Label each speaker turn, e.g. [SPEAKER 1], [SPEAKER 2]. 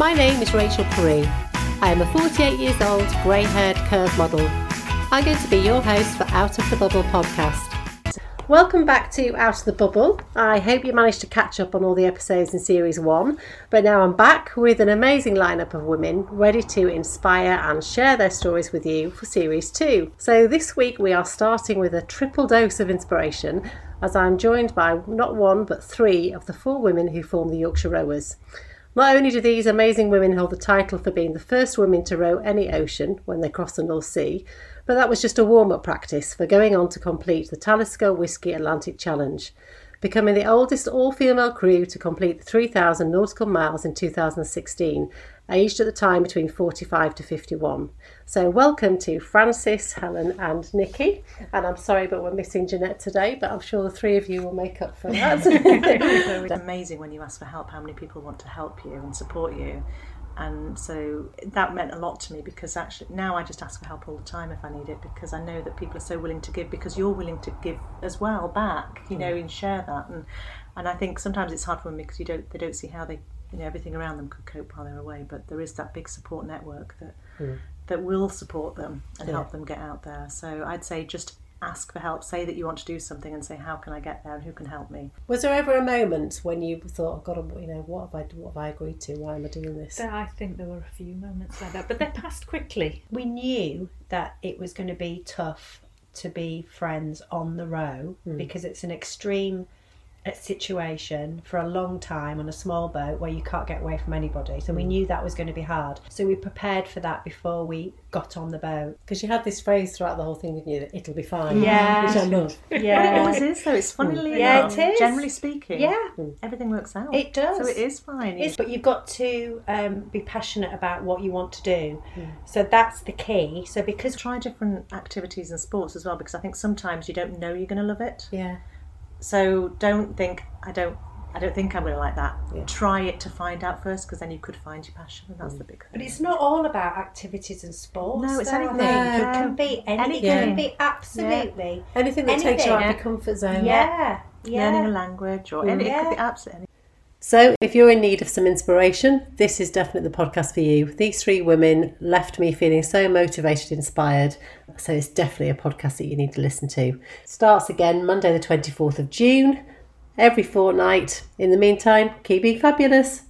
[SPEAKER 1] My name is Rachel Peru. I am a 48 years old, grey haired curve model. I'm going to be your host for Out of the Bubble podcast. Welcome back to Out of the Bubble. I hope you managed to catch up on all the episodes in Series 1, but now I'm back with an amazing lineup of women ready to inspire and share their stories with you for Series 2. So this week we are starting with a triple dose of inspiration as I'm joined by not one but three of the four women who form the Yorkshire Rowers. Not only do these amazing women hold the title for being the first women to row any ocean when they cross the North Sea, but that was just a warm up practice for going on to complete the Talisker Whisky Atlantic Challenge, becoming the oldest all female crew to complete the 3,000 nautical miles in 2016, aged at the time between 45 to 51. So, welcome to Frances, Helen, and Niki. And I'm sorry, but we're missing Janette today, but I'm sure the three of you will make up for that.
[SPEAKER 2] it's amazing when you ask for help how many people want to help you and support you. And so that meant a lot to me because actually now I just ask for help all the time if I need it because I know that people are so willing to give because you're willing to give as well back, you hmm. know, and share that. And and I think sometimes it's hard for them because you don't they don't see how they you know everything around them could cope while they're away, but there is that big support network that mm. that will support them and yeah. help them get out there. So I'd say just ask for help. Say that you want to do something and say, "How can I get there? and Who can help me?"
[SPEAKER 1] Was there ever a moment when you thought, "Oh God, you know, what have I, what have I agreed to? Why am I doing this?"
[SPEAKER 3] I think there were a few moments like that, but they passed quickly.
[SPEAKER 4] We knew that it was going to be tough to be friends on the row mm. because it's an extreme a situation for a long time on a small boat where you can't get away from anybody. So we mm. knew that was going to be hard. So we prepared for that before we got on the boat.
[SPEAKER 1] Because you had this phrase throughout the whole thing, didn't you? That it'll be fine.
[SPEAKER 4] Yeah.
[SPEAKER 1] Which I love.
[SPEAKER 4] Yeah.
[SPEAKER 2] it always is, though. It's funnily
[SPEAKER 4] yeah, it is.
[SPEAKER 2] Generally speaking,
[SPEAKER 4] yeah,
[SPEAKER 2] everything works out.
[SPEAKER 4] It does.
[SPEAKER 2] So it is fine.
[SPEAKER 4] It's, but you've got to um, be passionate about what you want to do. Mm. So that's the key. So because
[SPEAKER 2] try different activities and sports as well, because I think sometimes you don't know you're going to love it.
[SPEAKER 1] Yeah.
[SPEAKER 2] So don't think I don't I don't think I'm going to like that. Yeah. Try it to find out first, because then you could find your passion, and that's mm. the big thing.
[SPEAKER 4] But it's not all about activities and sports.
[SPEAKER 2] No, it's
[SPEAKER 4] though,
[SPEAKER 2] anything.
[SPEAKER 4] No. It can be anything. Yeah. It can be absolutely
[SPEAKER 1] yeah. anything that anything. takes you out of your comfort zone.
[SPEAKER 4] Yeah, yeah.
[SPEAKER 2] Learning a language or any, it could be absolutely.
[SPEAKER 1] So, if you're in need of some inspiration, this is definitely the podcast for you. These three women left me feeling so motivated, inspired. So, it's definitely a podcast that you need to listen to. Starts again Monday, the 24th of June, every fortnight. In the meantime, keep being fabulous.